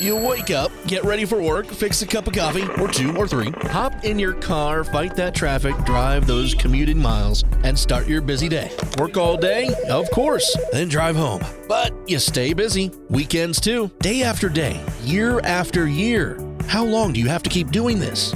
You wake up, get ready for work, fix a cup of coffee, or two or three, hop in your car, fight that traffic, drive those commuting miles, and start your busy day. Work all day? Of course, then drive home. But you stay busy. Weekends too, day after day, year after year. How long do you have to keep doing this?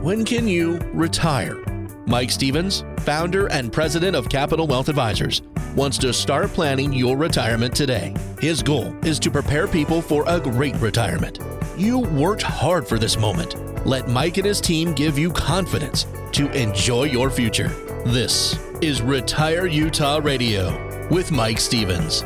When can you retire? Mike Stevens, founder and president of Capital Wealth Advisors, wants to start planning your retirement today. His goal is to prepare people for a great retirement. You worked hard for this moment. Let Mike and his team give you confidence to enjoy your future. This is Retire Utah Radio with Mike Stevens.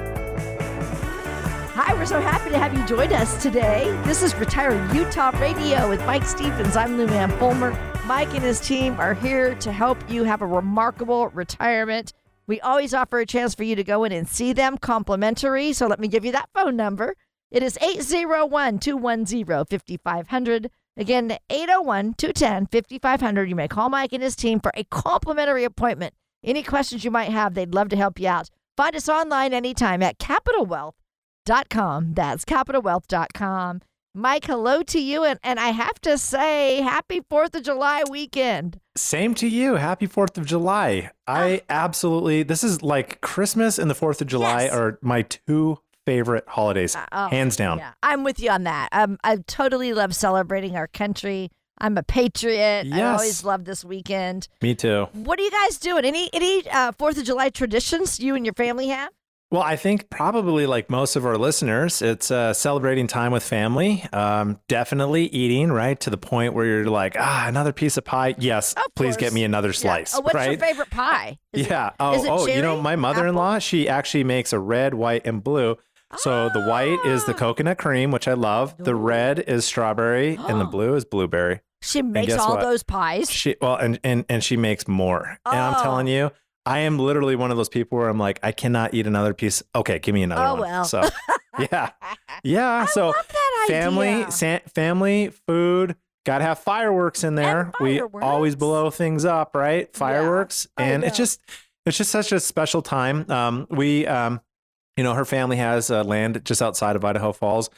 Hi, we're so happy to have you join us today. This is Retire Utah Radio with Mike Stevens. I'm Luann Fulmer. Mike and his team are here to help you have a remarkable retirement. We always offer a chance for you to go in and see them complimentary. So let me give you that phone number. It is 801 210 5500. Again, 801 210 5500. You may call Mike and his team for a complimentary appointment. Any questions you might have, they'd love to help you out. Find us online anytime at capitalwealth.com. That's capitalwealth.com. Mike, hello to you. And, and I have to say, happy 4th of July weekend. Same to you. Happy 4th of July. I ah. absolutely, this is like Christmas and the 4th of July yes. are my two favorite holidays, uh, oh, hands down. Yeah, I'm with you on that. Um, I totally love celebrating our country. I'm a patriot. Yes. I always love this weekend. Me too. What are you guys doing? Any any uh, Fourth of July traditions you and your family have? Well, I think probably like most of our listeners, it's uh, celebrating time with family. Um, definitely eating, right? To the point where you're like, ah, another piece of pie. Yes, of please get me another slice. Yeah. Oh, what's right? your favorite pie? Is yeah. It, oh, oh you know, my mother in law, she actually makes a red, white, and blue. So the white is the ah. coconut cream, which I love. The red is strawberry, and the blue is blueberry. She makes all what? those pies. She well, and and and she makes more. Oh. And I'm telling you, I am literally one of those people where I'm like, I cannot eat another piece. Okay, give me another oh, one. well. So, yeah, yeah. I so family, sa- family, food. Got to have fireworks in there. Fireworks. We always blow things up, right? Fireworks, yeah. and it's just it's just such a special time. Um, we, um, you know, her family has uh, land just outside of Idaho Falls,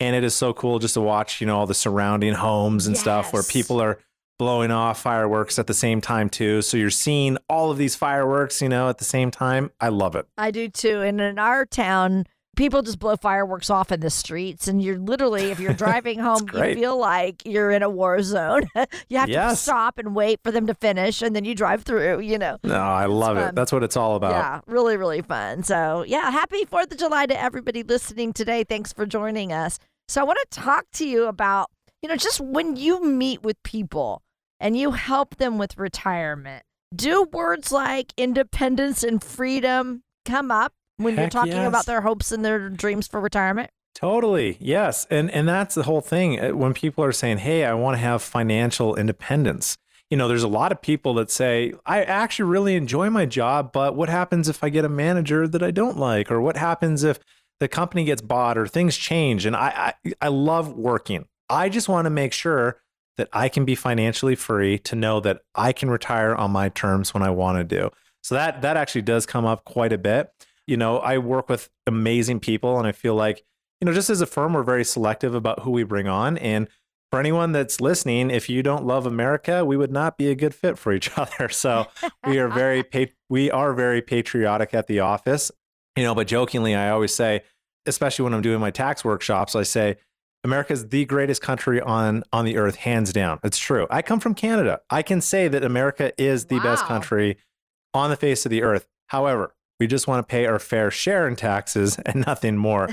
and it is so cool just to watch, you know, all the surrounding homes and yes. stuff where people are blowing off fireworks at the same time too. So you're seeing all of these fireworks, you know, at the same time. I love it. I do too. And in our town, people just blow fireworks off in the streets and you're literally if you're driving home you feel like you're in a war zone you have yes. to stop and wait for them to finish and then you drive through you know no i love it that's what it's all about yeah really really fun so yeah happy fourth of july to everybody listening today thanks for joining us so i want to talk to you about you know just when you meet with people and you help them with retirement. Do words like independence and freedom come up when Heck you're talking yes. about their hopes and their dreams for retirement? Totally. Yes. And and that's the whole thing. Uh, when people are saying, "Hey, I want to have financial independence." You know, there's a lot of people that say, "I actually really enjoy my job, but what happens if I get a manager that I don't like or what happens if the company gets bought or things change?" And I I, I love working. I just want to make sure that I can be financially free to know that I can retire on my terms when I want to do. So that that actually does come up quite a bit. You know, I work with amazing people and I feel like, you know, just as a firm we're very selective about who we bring on and for anyone that's listening, if you don't love America, we would not be a good fit for each other. So we are very we are very patriotic at the office. You know, but jokingly I always say, especially when I'm doing my tax workshops, I say, America is the greatest country on on the earth, hands down. It's true. I come from Canada. I can say that America is the wow. best country on the face of the earth. However, we just want to pay our fair share in taxes and nothing more.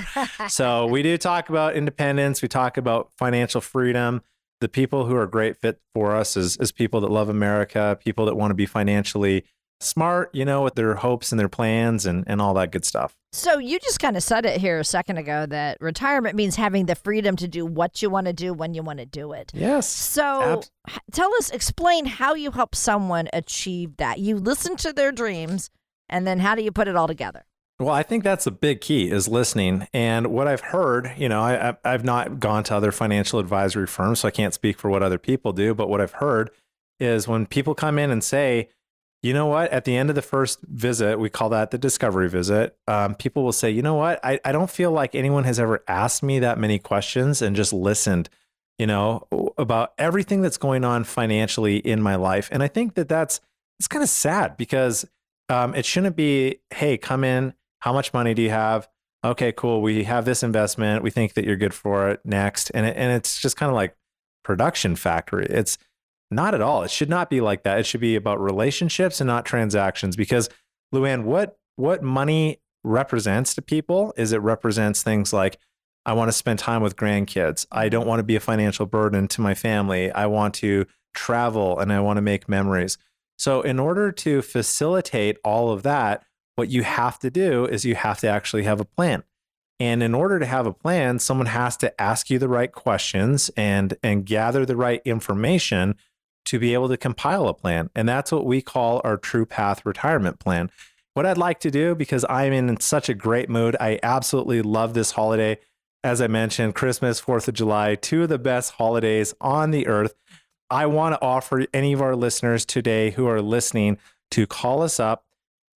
so we do talk about independence. We talk about financial freedom. The people who are great fit for us is, is people that love America, people that want to be financially smart, you know, with their hopes and their plans and, and all that good stuff. So you just kind of said it here a second ago that retirement means having the freedom to do what you want to do when you want to do it. Yes. So ab- tell us, explain how you help someone achieve that. You listen to their dreams, and then how do you put it all together? Well, I think that's a big key is listening. And what I've heard, you know, I, I've not gone to other financial advisory firms, so I can't speak for what other people do. But what I've heard is when people come in and say, you know what? At the end of the first visit, we call that the discovery visit. Um, people will say, you know what? I, I don't feel like anyone has ever asked me that many questions and just listened, you know, about everything that's going on financially in my life. And I think that that's it's kind of sad because um, it shouldn't be, hey, come in. How much money do you have? Okay, cool. We have this investment. We think that you're good for it. Next, and it, and it's just kind of like production factory. It's not at all. It should not be like that. It should be about relationships and not transactions. Because Luann, what what money represents to people is it represents things like I want to spend time with grandkids. I don't want to be a financial burden to my family. I want to travel and I want to make memories. So, in order to facilitate all of that, what you have to do is you have to actually have a plan. And in order to have a plan, someone has to ask you the right questions and and gather the right information to be able to compile a plan. And that's what we call our True Path retirement plan. What I'd like to do, because I'm in such a great mood, I absolutely love this holiday. As I mentioned, Christmas, 4th of July, two of the best holidays on the earth. I want to offer any of our listeners today who are listening to call us up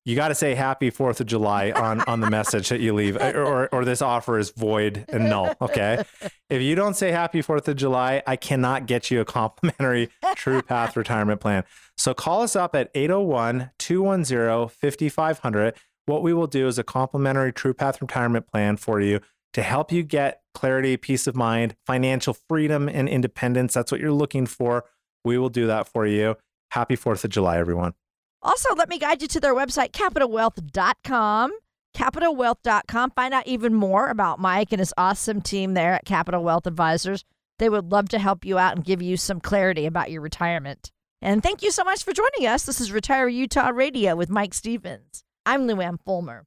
you got to say happy Fourth of July on on the message that you leave, or or this offer is void and null. Okay, if you don't say happy Fourth of July, I cannot get you a complimentary True Path retirement plan. So call us up at 801-210-5500. What we will do is a complimentary True Path retirement plan for you to help you get clarity, peace of mind, financial freedom, and independence. That's what you're looking for. We will do that for you. Happy Fourth of July, everyone. Also, let me guide you to their website, capitalwealth.com. Capitalwealth.com. Find out even more about Mike and his awesome team there at Capital Wealth Advisors. They would love to help you out and give you some clarity about your retirement. And thank you so much for joining us. This is Retire Utah Radio with Mike Stevens. I'm Lou Luann Fulmer.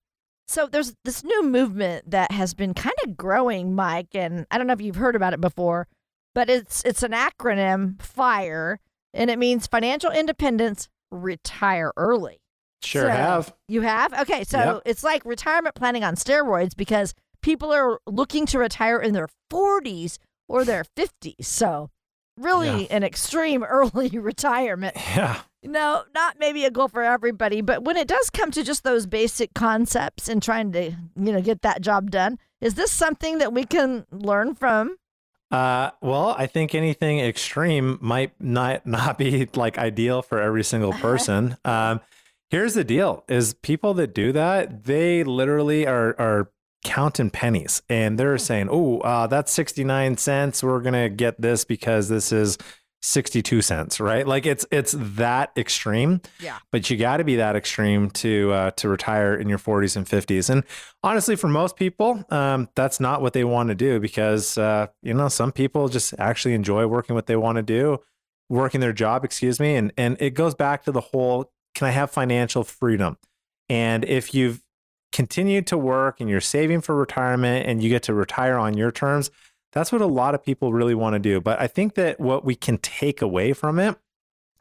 So there's this new movement that has been kind of growing, Mike, and I don't know if you've heard about it before, but it's it's an acronym FIRE, and it means financial independence, retire early. Sure So- have. You have? Okay, so Yep. it's like retirement planning on steroids because people are looking to retire in their 40s or their 50s. So, really an extreme early retirement. Yeah. No, not maybe a goal for everybody, but when it does come to just those basic concepts and trying to, you know, get that job done, is this something that we can learn from? Uh, well, I think anything extreme might not not be like ideal for every single person. um, here's the deal: is people that do that, they literally are are counting pennies, and they're saying, "Oh, uh, that's sixty nine cents. We're gonna get this because this is." 62 cents right? Like it's it's that extreme Yeah. but you got to be that extreme to uh, to retire in your 40s and 50s and honestly for most people um, that's not what they want to do because uh, you know some people just actually enjoy working what they want to do working their job excuse me and and it goes back to the whole can i have financial freedom? And if you've continued to work and you're saving for retirement and you get to retire on your terms that's what a lot of people really want to do but i think that what we can take away from it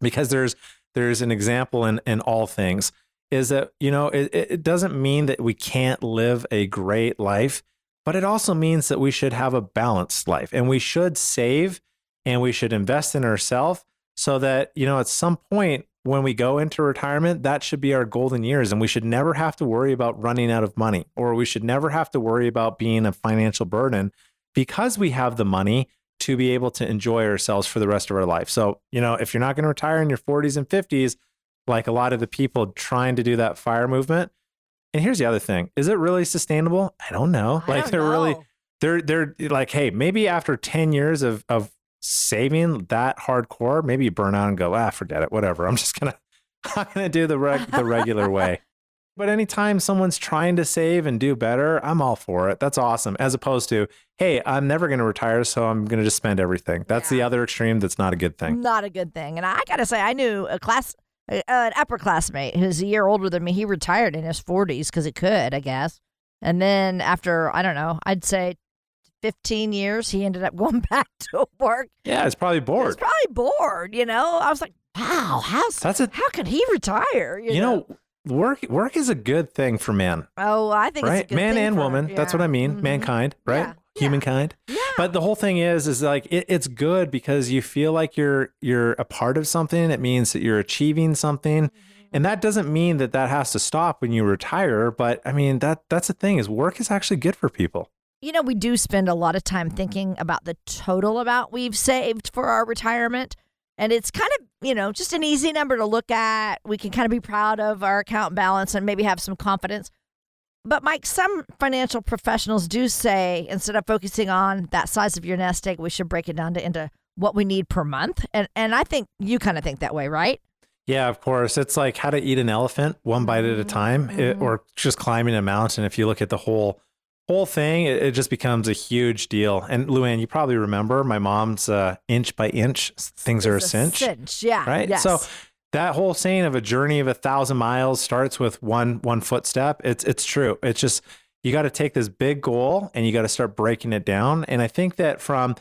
because there's there's an example in in all things is that you know it, it doesn't mean that we can't live a great life but it also means that we should have a balanced life and we should save and we should invest in ourselves so that you know at some point when we go into retirement that should be our golden years and we should never have to worry about running out of money or we should never have to worry about being a financial burden because we have the money to be able to enjoy ourselves for the rest of our life. So, you know, if you're not going to retire in your 40s and 50s, like a lot of the people trying to do that fire movement. And here's the other thing: is it really sustainable? I don't know. I like don't they're really they're they're like, hey, maybe after 10 years of of saving that hardcore, maybe you burn out and go, ah, forget it, whatever. I'm just gonna I'm gonna do the reg- the regular way. But anytime someone's trying to save and do better, I'm all for it. That's awesome. As opposed to, hey, I'm never going to retire, so I'm going to just spend everything. That's the other extreme. That's not a good thing. Not a good thing. And I got to say, I knew a class, uh, an upperclassmate who's a year older than me. He retired in his 40s because he could, I guess. And then after, I don't know, I'd say 15 years, he ended up going back to work. Yeah, it's probably He It's probably bored, you know? I was like, wow, how's, That's a how can he retire? you know, work work is a good thing for man, Oh, I think it's a right? Man and for- woman. That's what. I mean. Mhm. Mankind, right? Yeah, yeah. Humankind. Yeah. But the whole thing is, is like it, it's good because you feel like you're you're a part of something. It means that you're achieving something, And that doesn't mean that that has to stop when you retire, but I mean that that's the thing is work is actually good for people. You know, we do spend a lot of time thinking about the total amount we've saved for our retirement. And it's kind of, you know, just an easy number to look at. We can kind of be proud of our account balance and maybe have some confidence. But Mike, some financial professionals do say instead of focusing on that size of your nest egg, we should break it down to into what we need per month. And and I think you kind of think that way, right? Yeah, of course. It's like how to eat an elephant one bite at a mm-hmm. time, it, or just climbing a mountain. If you look at the whole whole thing, it, it just becomes a huge deal. And Luann, you probably remember my mom's uh, inch by inch, things are a It's cinch, cinch, yeah. right? Yes. So that whole saying of a journey of a thousand miles starts with one one footstep. It's it's true. It's just you got to take this big goal and you got to start breaking it down. And I think that from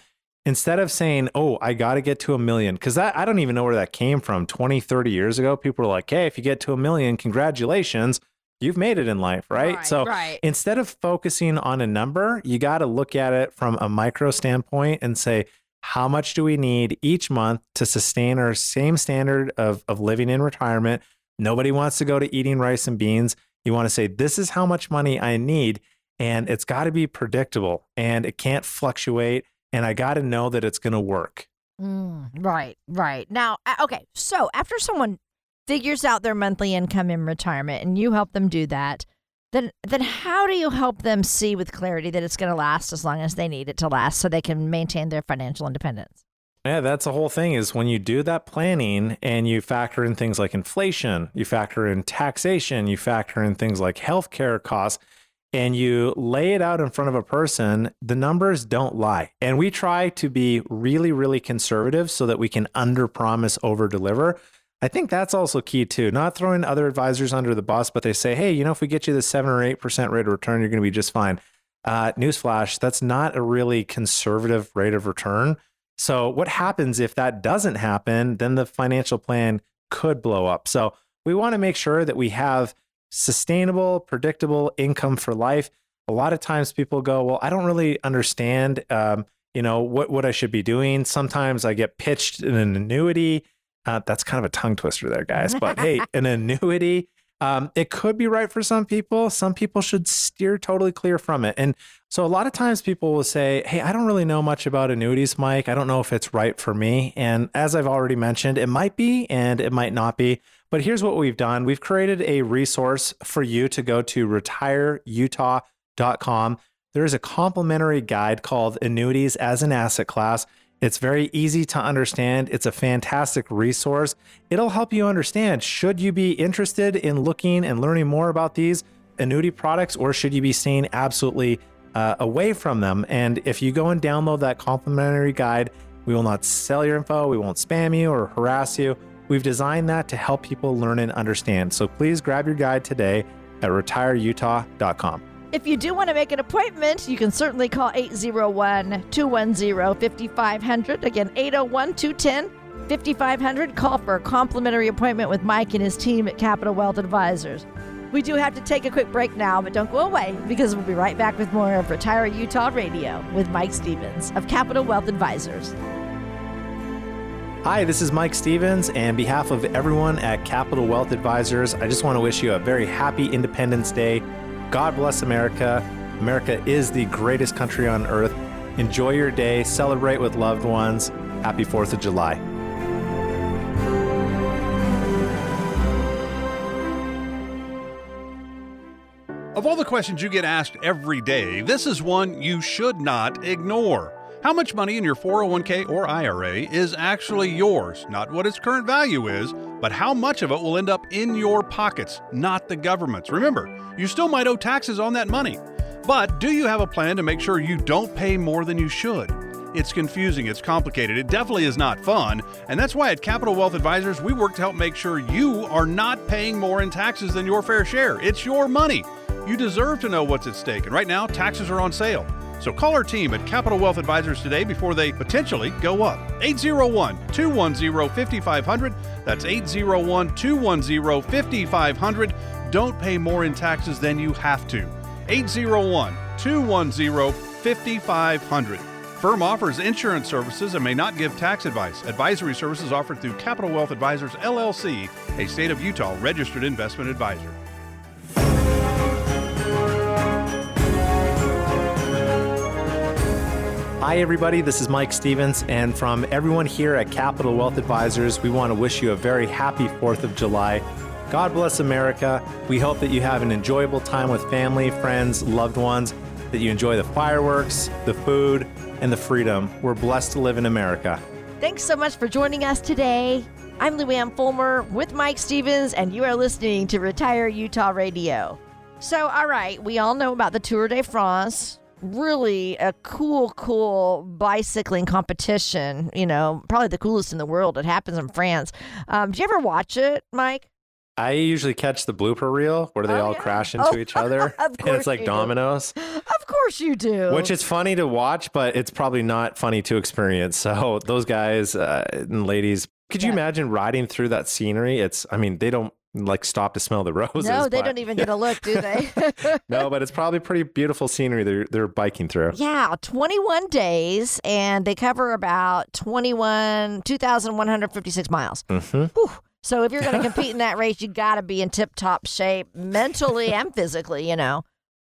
instead of saying, oh, I got to get to a million, because that I don't even know where that came from 20, 30 years ago. People were like, hey, if you get to a million, congratulations, you've made it in life, right? Right, so right. instead of focusing on a number, you got to look at it from a micro standpoint and say, how much do we need each month to sustain our same standard of, of living in retirement? Nobody wants to go to eating rice and beans. You want to say, this is how much money I need. And it's got to be predictable and it can't fluctuate. And I got to know that it's going to work. Mm, right, right. Now, okay, so after someone figures out their monthly income in retirement and you help them do that, then then how do you help them see with clarity that it's going to last as long as they need it to last so they can maintain their financial independence? Yeah, that's the whole thing is when you do that planning and you factor in things like inflation, you factor in taxation, you factor in things like healthcare costs, and you lay it out in front of a person, the numbers don't lie. And we try to be really, really conservative so that we can under promise, over deliver. I think that's also key too. Not throwing other advisors under the bus, but they say, hey, you know, if we get you the seven or eight percent rate of return, you're going to be just fine. Uh, newsflash, that's not a really conservative rate of return. So, what happens if that doesn't happen? Then the financial plan could blow up. So, we want to make sure that we have sustainable, predictable income for life. A lot of times people go, Well, I don't really understand. Um, you know what what I should be doing. Sometimes I get pitched an annuity. Uh, that's kind of a tongue twister there, guys. But hey, an annuity, um, it could be right for some people. Some people should steer totally clear from it. And so a lot of times people will say, Hey, I don't really know much about annuities, Mike. I don't know if it's right for me. And as I've already mentioned, it might be and it might not be. But here's what we've done we've created a resource for you to go to retireutah.com. There is a complimentary guide called Annuities as an Asset Class. It's very easy to understand. It's a fantastic resource. It'll help you understand should you be interested in looking and learning more about these annuity products or should you be staying absolutely uh, away from them? And if you go and download that complimentary guide, we will not sell your info, we won't spam you or harass you. We've designed that to help people learn and understand. So please grab your guide today at retireutah.com. If you do want to make an appointment, you can certainly call 801 210 5500. Again, 801 210 5500. Call for a complimentary appointment with Mike and his team at Capital Wealth Advisors. We do have to take a quick break now, but don't go away because we'll be right back with more of Retire Utah Radio with Mike Stevens of Capital Wealth Advisors. Hi, this is Mike Stevens, and on behalf of everyone at Capital Wealth Advisors, I just want to wish you a very happy Independence Day. God bless America. America is the greatest country on earth. Enjoy your day, celebrate with loved ones. Happy 4th of July. Of all the questions you get asked every day, this is one you should not ignore. How much money in your 401k or IRA is actually yours? Not what its current value is, but how much of it will end up in your pockets, not the government's. Remember, you still might owe taxes on that money. But do you have a plan to make sure you don't pay more than you should? It's confusing, it's complicated, it definitely is not fun, and that's why at Capital Wealth Advisors we work to help make sure you are not paying more in taxes than your fair share. It's your money. You deserve to know what's at stake, and right now taxes are on sale. So call our team at Capital Wealth Advisors today before they potentially go up. 801 210 5500. That's 801 210 5500. Don't pay more in taxes than you have to. 801 210 5500. Firm offers insurance services and may not give tax advice. Advisory services offered through Capital Wealth Advisors LLC, a state of Utah registered investment advisor. Hi, everybody. This is Mike Stevens. And from everyone here at Capital Wealth Advisors, we want to wish you a very happy 4th of July. God bless America. We hope that you have an enjoyable time with family, friends, loved ones, that you enjoy the fireworks, the food, and the freedom. We're blessed to live in America. Thanks so much for joining us today. I'm Luann Fulmer with Mike Stevens, and you are listening to Retire Utah Radio. So, all right, we all know about the Tour de France. Really a cool, cool bicycling competition. You know, probably the coolest in the world. It happens in France. Um, do you ever watch it, Mike? I usually catch the blooper reel where they Oh, all yeah. crash into Oh, each other. of and it's like you do. dominoes, Of course you do. which is funny to watch, but it's probably not funny to experience. So, those guys uh, and ladies, could you Yeah. imagine riding through that scenery? It's, I mean, they don't like stop to smell the roses. no, they but- don't even get a look, do they? no, but it's probably pretty beautiful scenery they're, they're biking through. Yeah, 21 days, and they cover about 21, 2,156 miles. hmm So if you're going to compete in that race, you got to be in tip top shape mentally and physically, you know.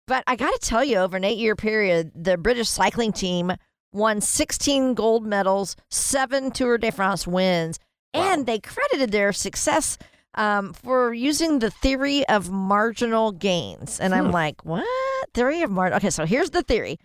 But I got to tell you, over an eight year period, the British cycling team won 16 gold medals, seven Tour de France wins, and they credited their success um, for using the theory of marginal gains. And I'm like, what? Theory of margin? Okay, so here's the theory.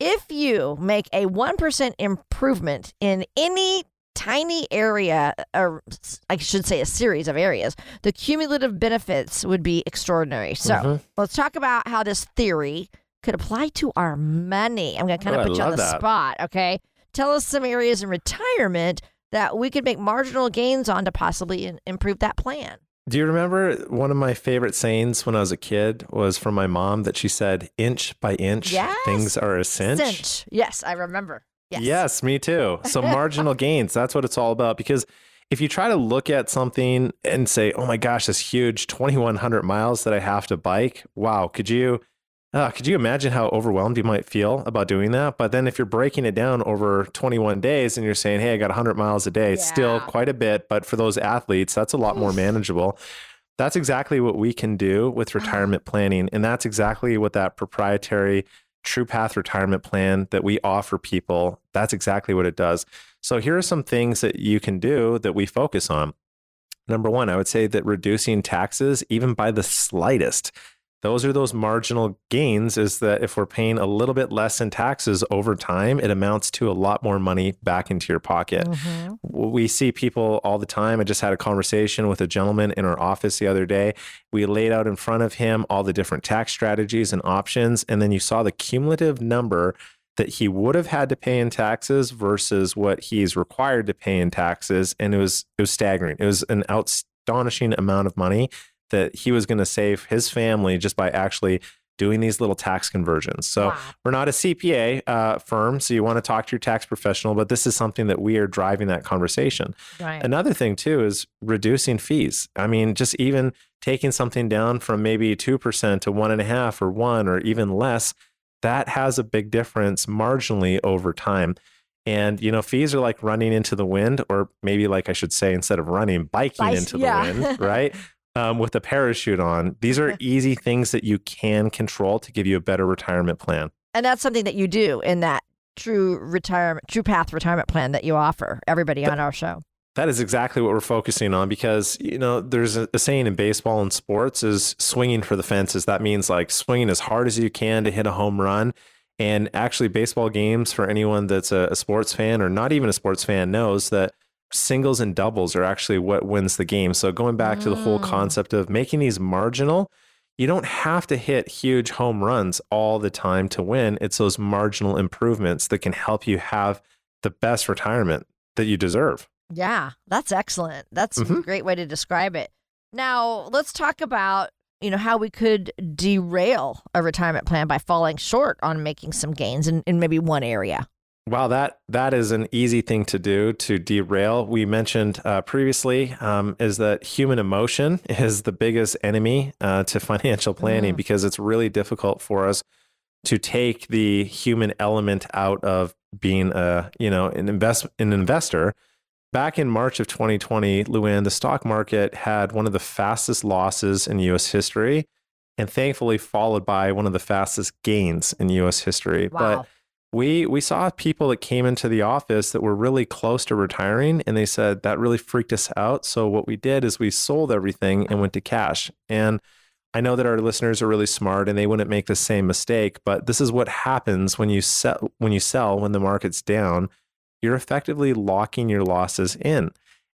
If you make a 1% improvement in any tiny area, or I should say a series of areas, the cumulative benefits would be extraordinary. So Mhm. let's talk about how this theory could apply to our money. I'm going to kind Oh, of I put you on the that. spot, okay? Tell us some areas in retirement that we could make marginal gains on to possibly improve that plan. Do you remember one of my favorite sayings when I was a kid was from my mom that she said, inch by inch, Yes. things are a cinch? Cinch. Yes, I remember. Yes. Yes, me too. So marginal gains, that's what it's all about. Because if you try to look at something and say, oh my gosh, this huge 2,100 miles that I have to bike, wow, could you, uh, could you imagine how overwhelmed you might feel about doing that? But then if you're breaking it down over 21 days and you're saying, hey, I got 100 miles a day, it's still quite a bit. But for those athletes, that's a lot more manageable. That's exactly what we can do with retirement planning. And that's exactly what that proprietary True Path retirement plan that we offer people, that's exactly what it does. So here are some things that you can do that we focus on. Number one, I would say that reducing taxes, even by the slightest, those are those marginal gains. Is that if we're paying a little bit less in taxes over time, it amounts to a lot more money back into your pocket Mhm. we see people all the time. I just had a conversation with a gentleman in our office the other day. We laid out in front of him all the different tax strategies and options, and then you saw the cumulative number that he would have had to pay in taxes versus what he's required to pay in taxes, and it was it was staggering. It was an astonishing amount of money that he was going to save his family just by actually doing these little tax conversions. So Wow. we're not a CPA uh, firm, so you want to talk to your tax professional, but this is something that we are driving that conversation. Right. Another thing, too, is reducing fees. I mean, just even taking something down from maybe 2% to one and a half or one or even less, that has a big difference marginally over time. And, you know, fees are like running into the wind, or maybe like I should say, instead of running, biking Bice- into yeah. the wind, right? Um, with a parachute on. These are easy things that you can control to give you a better retirement plan. And that's something that you do in that true retirement, true path retirement plan that you offer everybody on our show. That is exactly what we're focusing on because you know there's a, a saying in baseball and sports is swinging for the fences. That means like swinging as hard as you can to hit a home run. And actually, baseball games for anyone that's a, a sports fan or not even a sports fan knows that singles and doubles are actually what wins the game. So going back to the whole Mm. concept of making these marginal, you don't have to hit huge home runs all the time to win. It's those marginal improvements that can help you have the best retirement that you deserve. Yeah, that's excellent. That's a Mhm. great way to describe it. Now, let's talk about, you know, how we could derail a retirement plan by falling short on making some gains in, in maybe one area. Wow, that that is an easy thing to do to derail. We mentioned uh, previously um, is that human emotion is the biggest enemy uh, to financial planning Mm. because it's really difficult for us to take the human element out of being a you know an invest an investor. Back in March of 2020, Luann, the stock market had one of the fastest losses in U.S. history, and thankfully followed by one of the fastest gains in U.S. history. Wow. But we we saw people that came into the office that were really close to retiring, and they said that really freaked us out. So what we did is we sold everything and went to cash. And I know that our listeners are really smart and they wouldn't make the same mistake, but this is what happens when you sell when you sell when the market's down. You're effectively locking your losses in.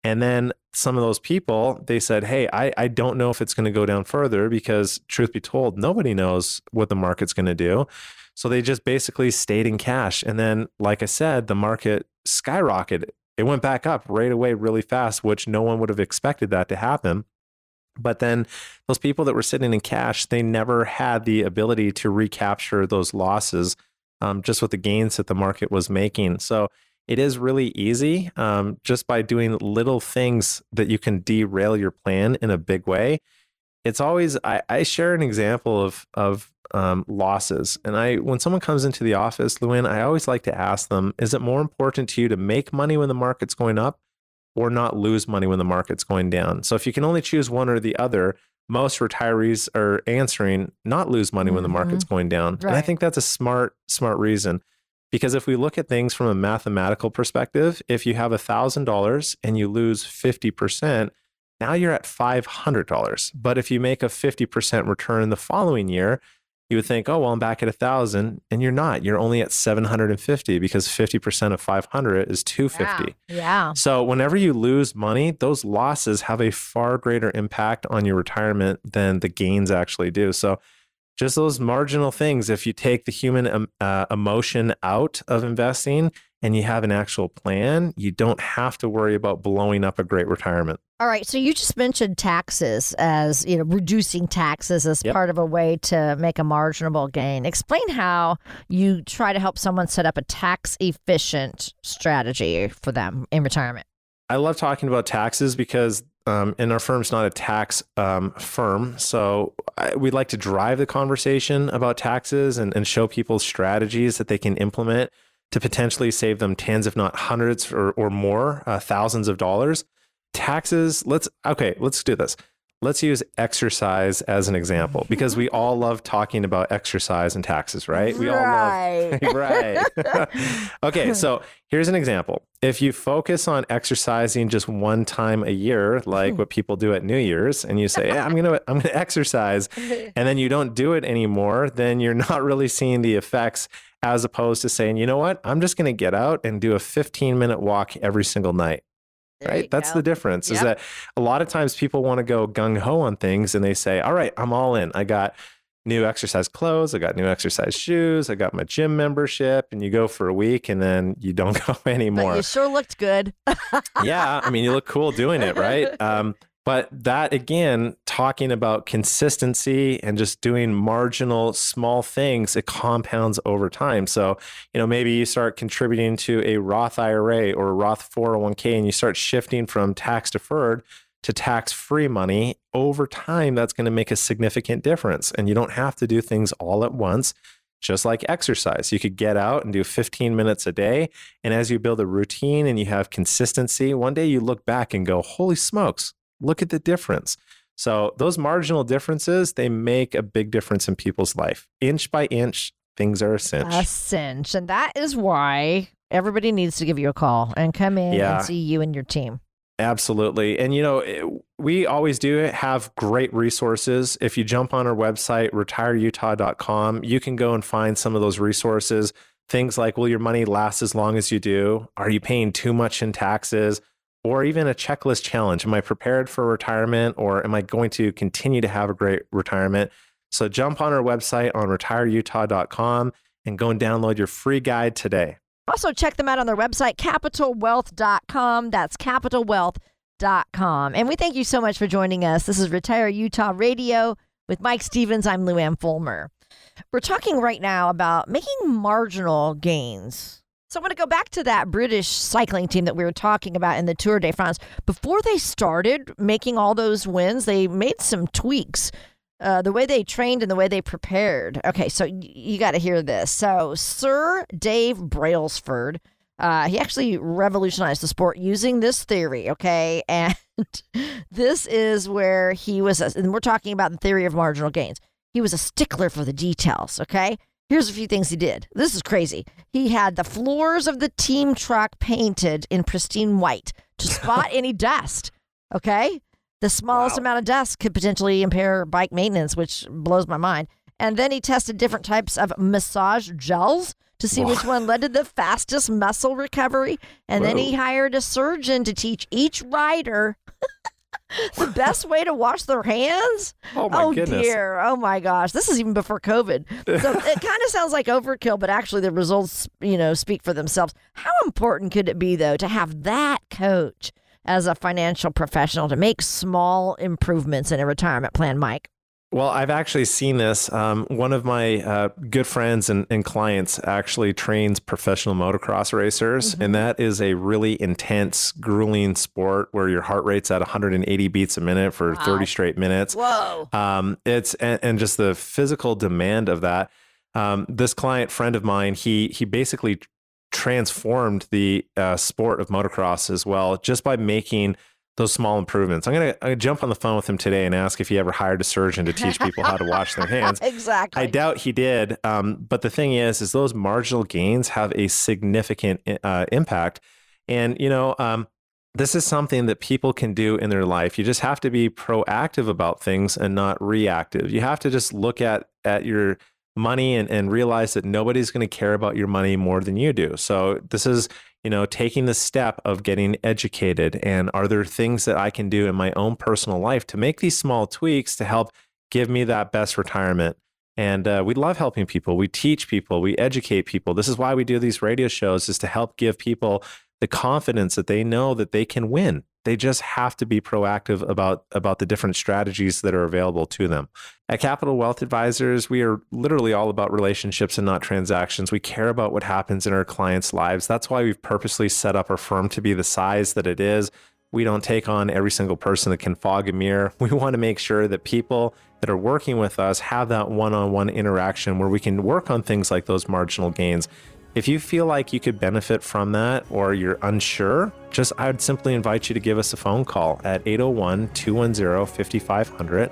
And then some of those people, they said, Hey, I, I don't know if it's going to go down further because, truth be told, nobody knows what the market's going to do. So they just basically stayed in cash. And then, like I said, the market skyrocketed. It went back up right away really fast, which no one would have expected that to happen. But then those people that were sitting in cash, they never had the ability to recapture those losses um, just with the gains that the market was making. So it is really easy um, just by doing little things that you can derail your plan in a big way. It's always I, I share an example of of um, losses, and I when someone comes into the office, Luann, I always like to ask them: Is it more important to you to make money when the market's going up, or not lose money when the market's going down? So if you can only choose one or the other, most retirees are answering not lose money when the market's going down, and I think that's a smart smart reason. Because if we look at things from a mathematical perspective, if you have $1,000 and you lose 50%, now you're at $500. But if you make a 50% return the following year, you would think, oh, well, I'm back at a 1,000. And you're not. You're only at 750 because 50% of 500 is 250. Yeah. So whenever you lose money, those losses have a far greater impact on your retirement than the gains actually do. So just those marginal things, if you take the human um, uh, emotion out of investing and you have an actual plan, you don't have to worry about blowing up a great retirement. All right. So you just mentioned taxes as, you know, reducing taxes as Yep. part of a way to make a marginable gain. Explain how you try to help someone set up a tax efficient strategy for them in retirement. I love talking about taxes because, um, and our firm's not a tax um, firm. So I, we'd like to drive the conversation about taxes and, and show people strategies that they can implement to potentially save them tens, if not hundreds or, or more, uh, thousands of dollars. Taxes, let's, okay, let's do this. Let's use exercise as an example because we all love talking about exercise and taxes, right? We all love right. okay, so here's an example. If you focus on exercising just one time a year, like what people do at New Year's, and you say, "Yeah, I'm gonna I'm gonna exercise, and then you don't do it anymore, then you're not really seeing the effects as opposed to saying, you know what, I'm just gonna get out and do a 15 minute walk every single night. There right? that's go. the difference is that a lot of times people want to go gung-ho on things and they say all right i'm all in. I got new exercise clothes i got new exercise shoes i got my gym membership and you go for a week and then you don't go But anymore. you sure looked good. yeah i mean you look cool doing it right? Um, but that again talking about consistency and just doing marginal small things it compounds over time so you know maybe you start contributing to a roth ira or a roth 401k and you start shifting from tax deferred to tax free money over time that's going to make a significant difference and you don't have to do things all at once just like exercise. You could get out and do 15 minutes a day. And as you build a routine and you have consistency, one day you look back and go, holy smokes, look at the difference. So those marginal differences, they make a big difference in people's life. Inch by inch, things are a cinch. A cinch. And that is why everybody needs to give you a call and come in Yeah. and see you and your team. Absolutely. And, you know, we always do have great resources. If you jump on our website, retireutah.com, you can go and find some of those resources. Things like, will your money last as long as you do? Are you paying too much in taxes? Or even a checklist challenge. Am I prepared for retirement or am I going to continue to have a great retirement? So jump on our website on retireutah.com and go and download your free guide today. Also, check them out on their website, capitalwealth.com. That's capitalwealth.com. And we thank you so much for joining us. This is Retire Utah Radio with Mike Stevens. I'm Luann Fulmer. We're talking right now about making marginal gains. So I want to go back to that British cycling team that we were talking about in the Tour de France. Before they started making all those wins, they made some tweaks. uh, the way they trained and the way they prepared. Okay, so y- you got to hear this. So, Sir Dave Brailsford, uh, he actually revolutionized the sport using this theory. Okay, and this is where he was, and we're talking about the theory of marginal gains. He was a stickler for the details. Okay. Here's a few things he did. This is crazy. He had the floors of the team truck painted in pristine white to spot any dust. Okay. The smallest Wow. amount of dust could potentially impair bike maintenance, which blows my mind. And then he tested different types of massage gels to see which one led to the fastest muscle recovery. And then he hired a surgeon to teach each rider the best way to wash their hands. Oh my oh, goodness. dear. Oh my gosh. This is even before COVID. So it kind of sounds like overkill, but actually the results, you know, speak for themselves. How important could it be though to have that coach as a financial professional to make small improvements in a retirement plan, Mike? Well, I've actually seen this. Um, one of my uh, good friends and, and clients actually trains professional motocross racers, and that is a really intense, grueling sport where your heart rate's at 180 beats a minute for 30 straight minutes. Whoa. Um, it's and, and just the physical demand of that. Um, this client friend of mine, he he basically transformed the uh, sport of motocross as well, just by making those small improvements. I'm gonna, I'm gonna jump on the phone with him today and ask if he ever hired a surgeon to teach people how to wash their hands. exactly. I doubt he did. Um, but the thing is, is those marginal gains have a significant uh, impact. And you know, um, this is something that people can do in their life. You just have to be proactive about things and not reactive. You have to just look at at your money and, and realize that nobody's going to care about your money more than you do. So this is, you know, taking the step of getting educated. And are there things that I can do in my own personal life to make these small tweaks to help give me that best retirement? And uh, we love helping people. We teach people. We educate people. This is why we do these radio shows, is to help give people the confidence that they know that they can win. They just have to be proactive about about the different strategies that are available to them. At Capital Wealth Advisors, we are literally all about relationships and not transactions. We care about what happens in our clients' lives. That's why we've purposely set up our firm to be the size that it is. We don't take on every single person that can fog a mirror. We want to make sure that people that are working with us have that one on one interaction where we can work on things like those marginal gains. If you feel like you could benefit from that or you're unsure, just I would simply invite you to give us a phone call at 801 210 5500.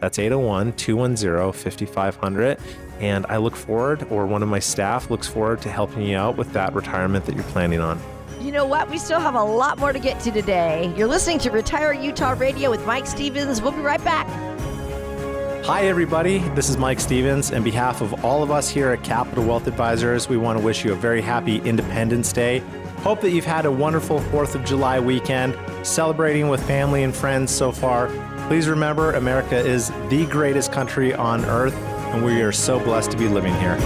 That's 801 210 5500. And I look forward, or one of my staff looks forward to helping you out with that retirement that you're planning on. You know what? We still have a lot more to get to today. You're listening to Retire Utah Radio with Mike Stevens. We'll be right back. Hi, everybody. This is Mike Stevens. On behalf of all of us here at Capital Wealth Advisors, we want to wish you a very happy Independence Day. Hope that you've had a wonderful 4th of July weekend, celebrating with family and friends so far. Please remember, America is the greatest country on earth, and we are so blessed to be living here.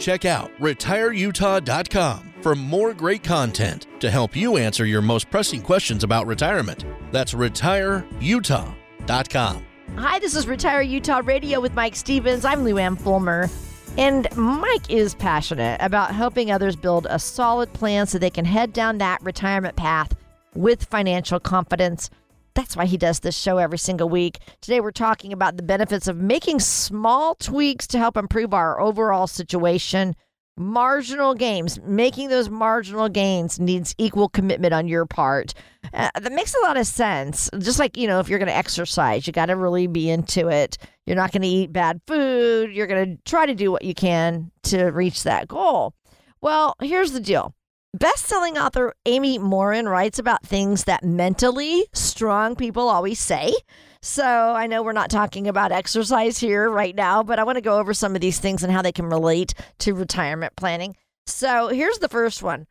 Check out retireutah.com for more great content to help you answer your most pressing questions about retirement. That's retireutah.com. Hi, this is Retire Utah Radio with Mike Stevens. I'm Luann Fulmer. And Mike is passionate about helping others build a solid plan so they can head down that retirement path with financial confidence. That's why he does this show every single week. Today, we're talking about the benefits of making small tweaks to help improve our overall situation. Marginal gains, making those marginal gains needs equal commitment on your part. Uh, that makes a lot of sense. Just like, you know, if you're going to exercise, you got to really be into it. You're not going to eat bad food. You're going to try to do what you can to reach that goal. Well, here's the deal. Best-selling author Amy Morin writes about things that mentally strong people always say. So I know we're not talking about exercise here right now, but I want to go over some of these things and how they can relate to retirement planning. So here's the first one.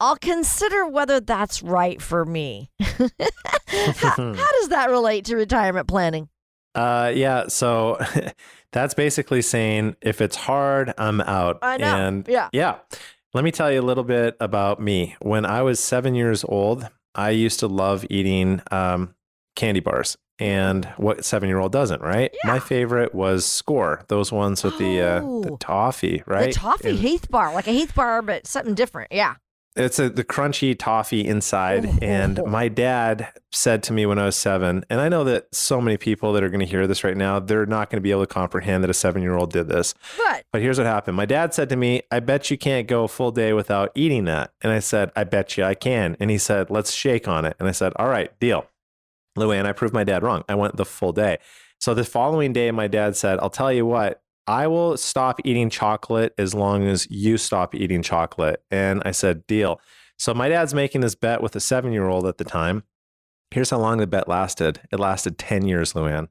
I'll consider whether that's right for me. how, how does that relate to retirement planning? Uh, yeah. So that's basically saying if it's hard, I'm out. I know. And Yeah. yeah. Let me tell you a little bit about me. When I was seven years old, I used to love eating um, candy bars. And what seven year old doesn't, right? Yeah. My favorite was Skor, those ones with the uh, the Oh. toffee, right? The toffee And- Heath bar, like a Heath bar, but something different. Yeah. It's a, the crunchy toffee inside. Oh. And my dad said to me when I was seven, and I know that so many people that are going to hear this right now, they're not going to be able to comprehend that a seven year old did this. But But here's what happened. My dad said to me, I bet you can't go a full day without eating that. And I said, I bet you I can. And he said, let's shake on it. And I said, all right, deal. Luann, I proved my dad wrong. I went the full day. So the following day, my dad said, I'll tell you what, I will stop eating chocolate as long as you stop eating chocolate. And I said, deal. So my dad's making this bet with a seven year old at the time. Here's how long the bet lasted. It lasted 10 years, Luann.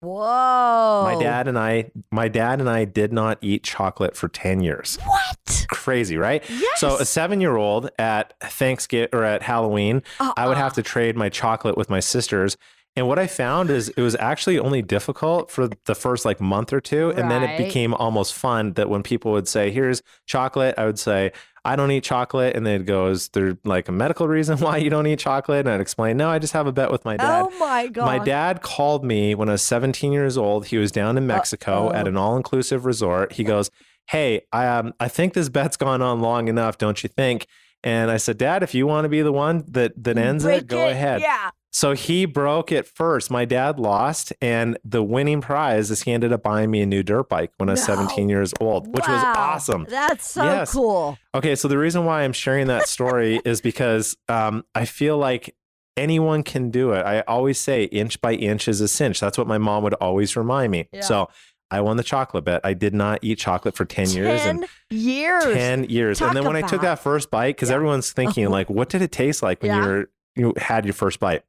whoa. My dad and I, my dad and I did not eat chocolate for 10 years. What? Crazy, right? Yes. So a seven year old at Thanksgiving or at Halloween, uh, I would Uh-uh. have uh. to trade my chocolate with my sisters. And what I found is it was actually only difficult for the first like month or two. And then it became almost fun that when people would say, here's chocolate, I would say, I don't eat chocolate. And they'd go, is there like a medical reason why you don't eat chocolate? And I'd explain, no, I just have a bet with my dad. Oh my god. My dad called me when I was 17 years old. He was down in Mexico Uh-oh. at an all-inclusive resort. He goes, "Hey, I, um, I think this bet's gone on long enough, don't you think?" And I said, "Dad, if you want to be the one that that ends Break it, go ahead." Yeah. So he broke it first. My dad lost, and the winning prize is he ended up buying me a new dirt bike when I was No. 17 years old, which was awesome. That's so Yes. cool. Okay, so the reason why I'm sharing that story is because um, I feel like anyone can do it. I always say inch by inch is a cinch. That's what my mom would always remind me. Yeah. So I won the chocolate bet. I did not eat chocolate for 10 years and 10 years. 10 years. Talk and then when I took that first bite, because Yeah. everyone's thinking, like, what did it taste like when Yeah. you were you had your first bite?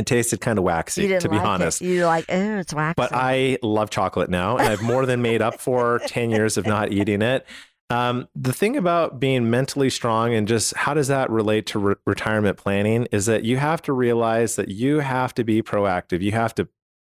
It tasted kind of waxy, you to be like honest. It. You're like, oh, it's waxy. But I love chocolate now, and I've more than made up for 10 years of not eating it. Um, the thing about being mentally strong and just how does that relate to re- retirement planning is that you have to realize that you have to be proactive. You have to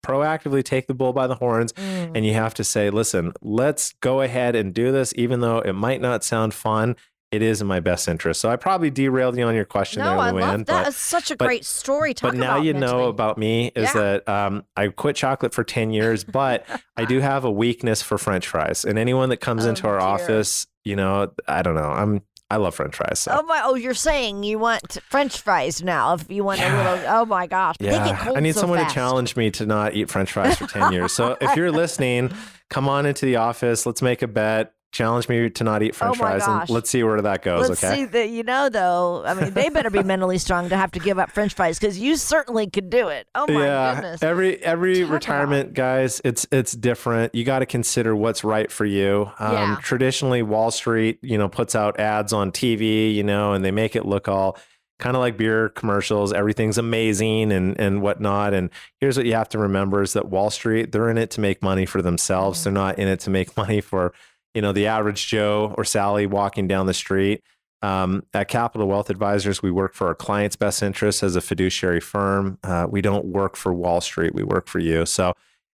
proactively take the bull by the horns Mm. and you have to say, listen, let's go ahead and do this, even though it might not sound fun. It is in my best interest. So I probably derailed you on your question no, there, I Luann. love that. but- It's such a but- great story. Talk but now you mentally. know about me is Yeah. that um, I quit chocolate for 10 years, but I do have a weakness for French fries. And anyone that comes Oh, into our dear. office, you know, I don't know. I'm I love French fries. So. Oh my! Oh, you're saying you want French fries now? If you want Yeah. a little, oh my gosh! Yeah, I need so someone fast. to challenge me to not eat French fries for 10 years. So if you're listening, come on into the office. Let's make a bet. Challenge me to not eat French Oh fries gosh. and let's see where that goes. Let's okay. see that you know though. I mean, they better be mentally strong to have to give up French fries because you certainly could do it. Oh my yeah, goodness! every every Talk retirement, guys, it's it's different. You got to consider what's right for you. Um, Yeah. Traditionally, Wall Street, you know, puts out ads on TV, you know, and they make it look all kind of like beer commercials. Everything's amazing and and whatnot. And here's what you have to remember: is that Wall Street, they're in it to make money for themselves. They're not in it to make money for you know the average Joe or Sally walking down the street. Um, at Capital Wealth Advisors, we work for our clients' best interests as a fiduciary firm. Uh, we don't work for Wall Street, we work for you. So,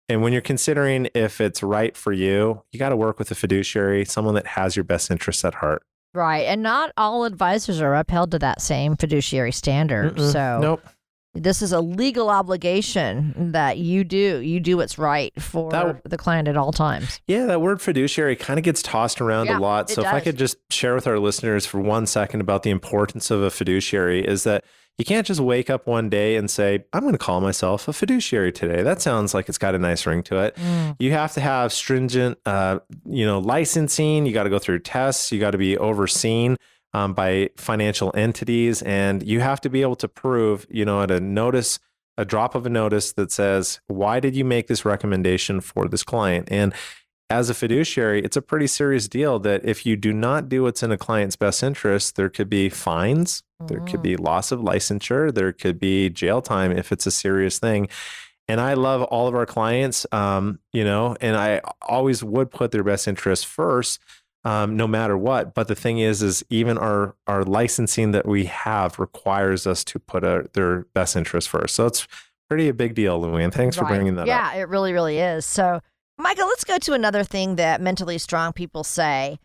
and when you're considering if it's right for you, you got to work with a fiduciary, someone that has your best interests at heart. right, and not all advisors are upheld to that same fiduciary standard. Mm-mm. So nope. This is a legal obligation that you do. You do what's right for That- the client at all times. Yeah, that word fiduciary kind of gets tossed around Yeah, a lot. So if I could just share with our listeners for one second about the importance of a fiduciary is that you can't just wake up one day and say, I'm going to call myself a fiduciary today. That sounds like it's got a nice ring to it. Mm. You have to have stringent, uh, you know, licensing. You got to go through tests. You got to be overseen um, by financial entities, and you have to be able to prove, you know, at a notice, a drop of a notice that says, "Why did you make this recommendation for this client?" And as a fiduciary, it's a pretty serious deal that if you do not do what's in a client's best interest, there could be fines, there could be loss of licensure, there could be jail time if it's a serious thing. And I love all of our clients, um, you know, and I always would put their best interest first, um, no matter what. But the thing is, is even our our licensing that we have requires us to put their best interest first. So it's pretty a big deal, Luann. Thanks for bringing that yeah, up. Yeah, it really, really is. So, Michael, let's go to another thing that mentally strong people say.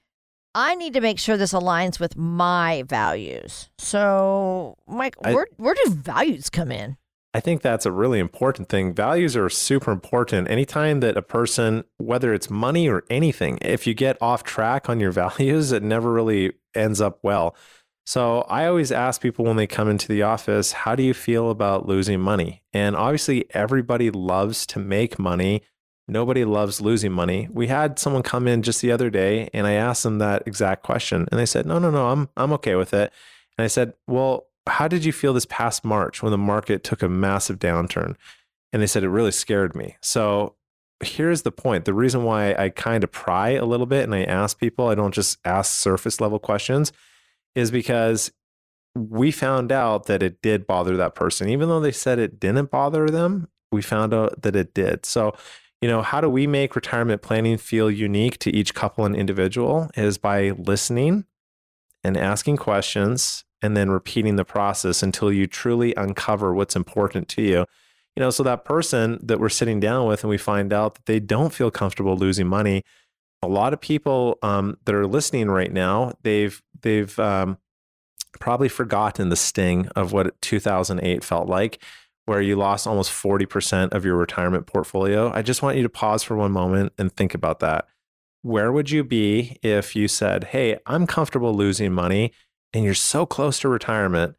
I need to make sure this aligns with my values. So, Mike, I- where where do values come in? I think that's a really important thing. Values are super important. Anytime that a person, whether it's money or anything, if you get off track on your values, it never really ends up well. So I always ask people when they come into the office, how do you feel about losing money? And obviously, everybody loves to make money. Nobody loves losing money. We had someone come in just the other day and I asked them that exact question. And they said, no, no, no, I'm, I'm okay with it. And I said, well, how did you feel this past March when the market took a massive downturn? And they said, it really scared me. So here's the point the reason why I kind of pry a little bit and I ask people, I don't just ask surface level questions, is because we found out that it did bother that person. Even though they said it didn't bother them, we found out that it did. So, you know, how do we make retirement planning feel unique to each couple and individual is by listening and asking questions and then repeating the process until you truly uncover what's important to you. You know, so that person that we're sitting down with and we find out that they don't feel comfortable losing money. A lot of people um, that are listening right now, they've they've um, probably forgotten the sting of what 2008 felt like, where you lost almost 40% of your retirement portfolio. I just want you to pause for one moment and think about that. Where would you be if you said, Hey, I'm comfortable losing money and you're so close to retirement,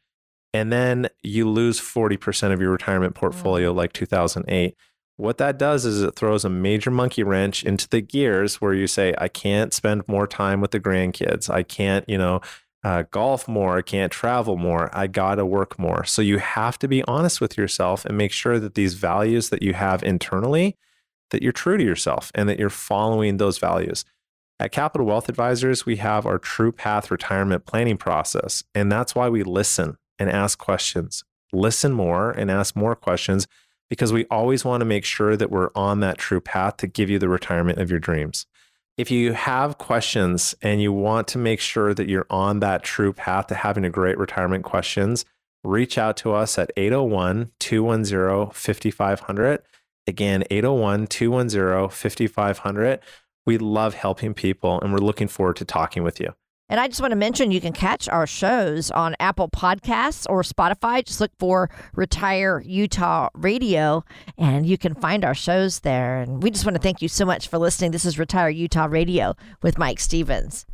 and then you lose 40% of your retirement portfolio, mm. like 2008. What that does is it throws a major monkey wrench into the gears where you say, I can't spend more time with the grandkids. I can't, you know, uh, golf more. I can't travel more. I got to work more. So you have to be honest with yourself and make sure that these values that you have internally, that you're true to yourself and that you're following those values. At Capital Wealth Advisors, we have our True Path retirement planning process. And that's why we listen and ask questions. Listen more and ask more questions because we always want to make sure that we're on that true path to give you the retirement of your dreams. If you have questions and you want to make sure that you're on that true path to having a great retirement questions, reach out to us at 801 210 5500. Again, 801 210 5500. We love helping people and we're looking forward to talking with you. And I just want to mention you can catch our shows on Apple Podcasts or Spotify. Just look for Retire Utah Radio and you can find our shows there. And we just want to thank you so much for listening. This is Retire Utah Radio with Mike Stevens.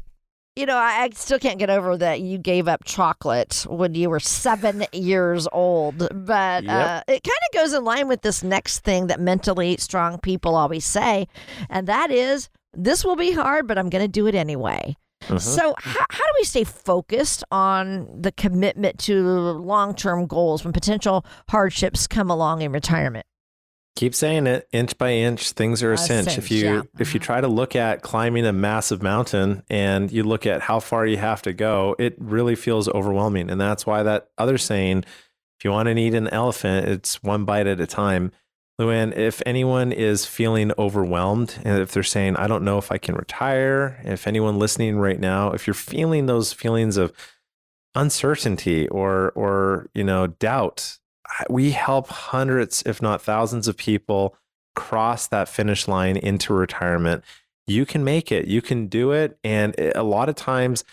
You know, I, still can't get over that you gave up chocolate when you were seven years old. But yep. uh, it kind of goes in line with this next thing that mentally strong people always say, and that is this will be hard, but I'm going to do it anyway. Uh-huh. So, how, how do we stay focused on the commitment to long term goals when potential hardships come along in retirement? Keep saying it, inch by inch, things are a, a cinch. cinch. If you yeah. if you mm-hmm. try to look at climbing a massive mountain and you look at how far you have to go, it really feels overwhelming. And that's why that other saying, if you want to eat an elephant, it's one bite at a time. Luann, if anyone is feeling overwhelmed and if they're saying, I don't know if I can retire, if anyone listening right now, if you're feeling those feelings of uncertainty or or you know doubt, we help hundreds, if not thousands of people cross that finish line into retirement. You can make it. You can do it. And a lot of times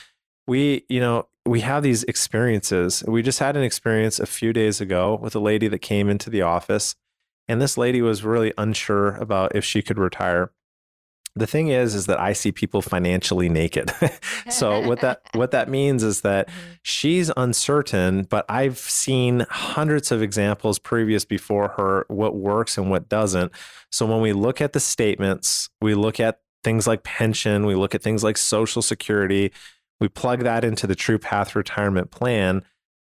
we, you know, we have these experiences. We just had an experience a few days ago with a lady that came into the office and this lady was really unsure about if she could retire. The thing is, is that I see people financially naked. so what that what that means is that mm-hmm. she's uncertain, but I've seen hundreds of examples previous before her what works and what doesn't. So when we look at the statements, we look at things like pension, we look at things like social security, we plug that into the True Path retirement plan,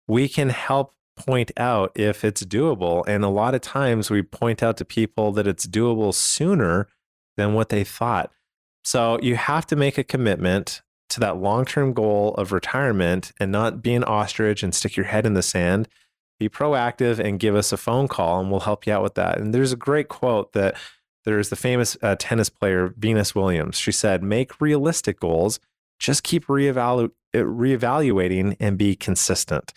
we can help point out if it's doable. And a lot of times we point out to people that it's doable sooner than what they thought. So you have to make a commitment to that long term goal of retirement and not be an ostrich and stick your head in the sand. Be proactive and give us a phone call, and we'll help you out with that. And there's a great quote that there's the famous uh, tennis player Venus Williams. She said, Make realistic goals, just keep reevalu- reevaluating and be consistent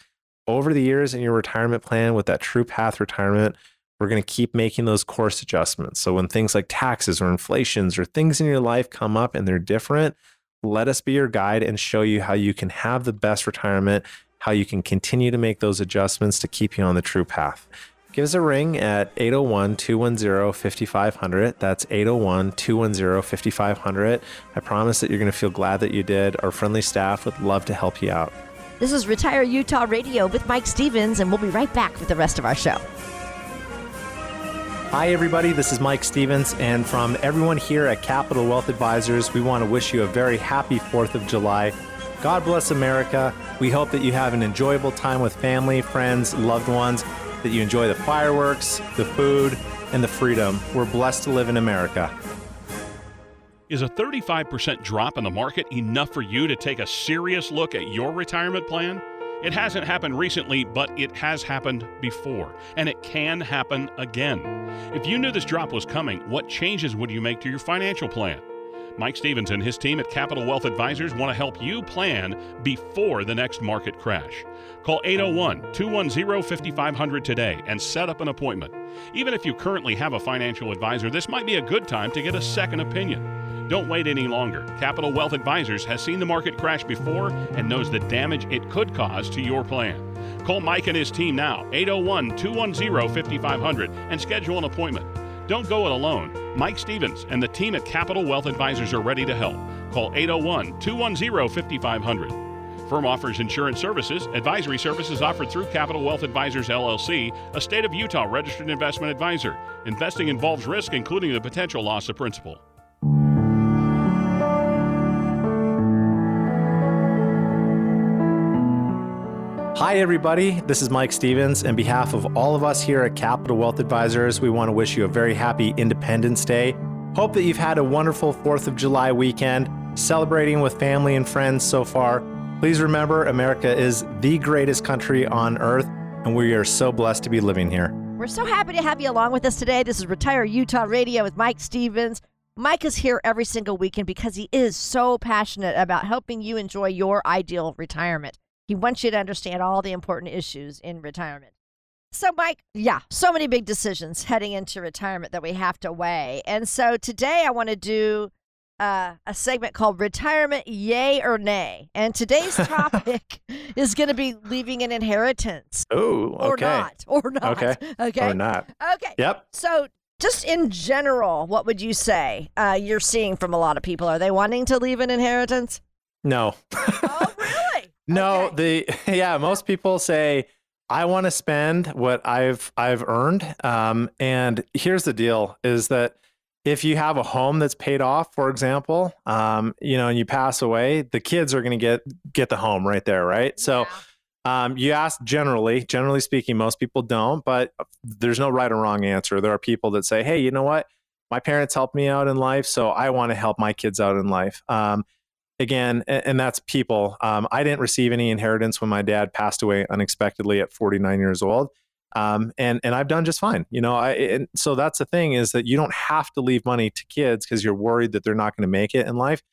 over the years in your retirement plan with that true path retirement, we're going to keep making those course adjustments. So when things like taxes or inflations or things in your life come up and they're different, let us be your guide and show you how you can have the best retirement, how you can continue to make those adjustments to keep you on the true path. Give us a ring at 801 210 5500. That's 801 210 5500. I promise that you're going to feel glad that you did. Our friendly staff would love to help you out. This is Retire Utah Radio with Mike Stevens, and we'll be right back with the rest of our show. Hi, everybody. This is Mike Stevens. And from everyone here at Capital Wealth Advisors, we want to wish you a very happy 4th of July. God bless America. We hope that you have an enjoyable time with family, friends, loved ones, that you enjoy the fireworks, the food, and the freedom. We're blessed to live in America. Is a 35% drop in the market enough for you to take a serious look at your retirement plan? It hasn't happened recently, but it has happened before, and it can happen again. If you knew this drop was coming, what changes would you make to your financial plan? Mike Stevens and his team at Capital Wealth Advisors want to help you plan before the next market crash. Call 801 210 5500 today and set up an appointment. Even if you currently have a financial advisor, this might be a good time to get a second opinion. Don't wait any longer. Capital Wealth Advisors has seen the market crash before and knows the damage it could cause to your plan. Call Mike and his team now, 801 210 5500, and schedule an appointment. Don't go it alone. Mike Stevens and the team at Capital Wealth Advisors are ready to help. Call 801 210 5500. Firm offers insurance services. Advisory services offered through Capital Wealth Advisors LLC, a state of Utah registered investment advisor. Investing involves risk, including the potential loss of principal. Hi, everybody. This is Mike Stevens. On behalf of all of us here at Capital Wealth Advisors, we want to wish you a very happy Independence Day. Hope that you've had a wonderful 4th of July weekend, celebrating with family and friends so far. Please remember, America is the greatest country on earth, and we are so blessed to be living here. We're so happy to have you along with us today. This is Retire Utah Radio with Mike Stevens. Mike is here every single weekend because he is so passionate about helping you enjoy your ideal retirement. He wants you to understand all the important issues in retirement. So, Mike, yeah, so many big decisions heading into retirement that we have to weigh. And so today I want to do uh, a segment called Retirement Yay or Nay. And today's topic is going to be leaving an inheritance. Oh, okay. Or not. Or not. Okay. Okay. Or not. Okay. Yep. So, just in general, what would you say uh, you're seeing from a lot of people? Are they wanting to leave an inheritance? No. Oh? No, Okay. the yeah, most people say I want to spend what I've I've earned. Um, and here's the deal: is that if you have a home that's paid off, for example, um, you know, and you pass away, the kids are going to get get the home right there, right? So. Um, you ask generally, generally speaking, most people don't, but there's no right or wrong answer. There are people that say, hey, you know what? My parents helped me out in life, so I want to help my kids out in life. Um, again, and, that's people. Um, I didn't receive any inheritance when my dad passed away unexpectedly at 49 years old. Um, and and I've done just fine, you know. I so that's the thing is that you don't have to leave money to kids because you're worried that they're not going to make it in life.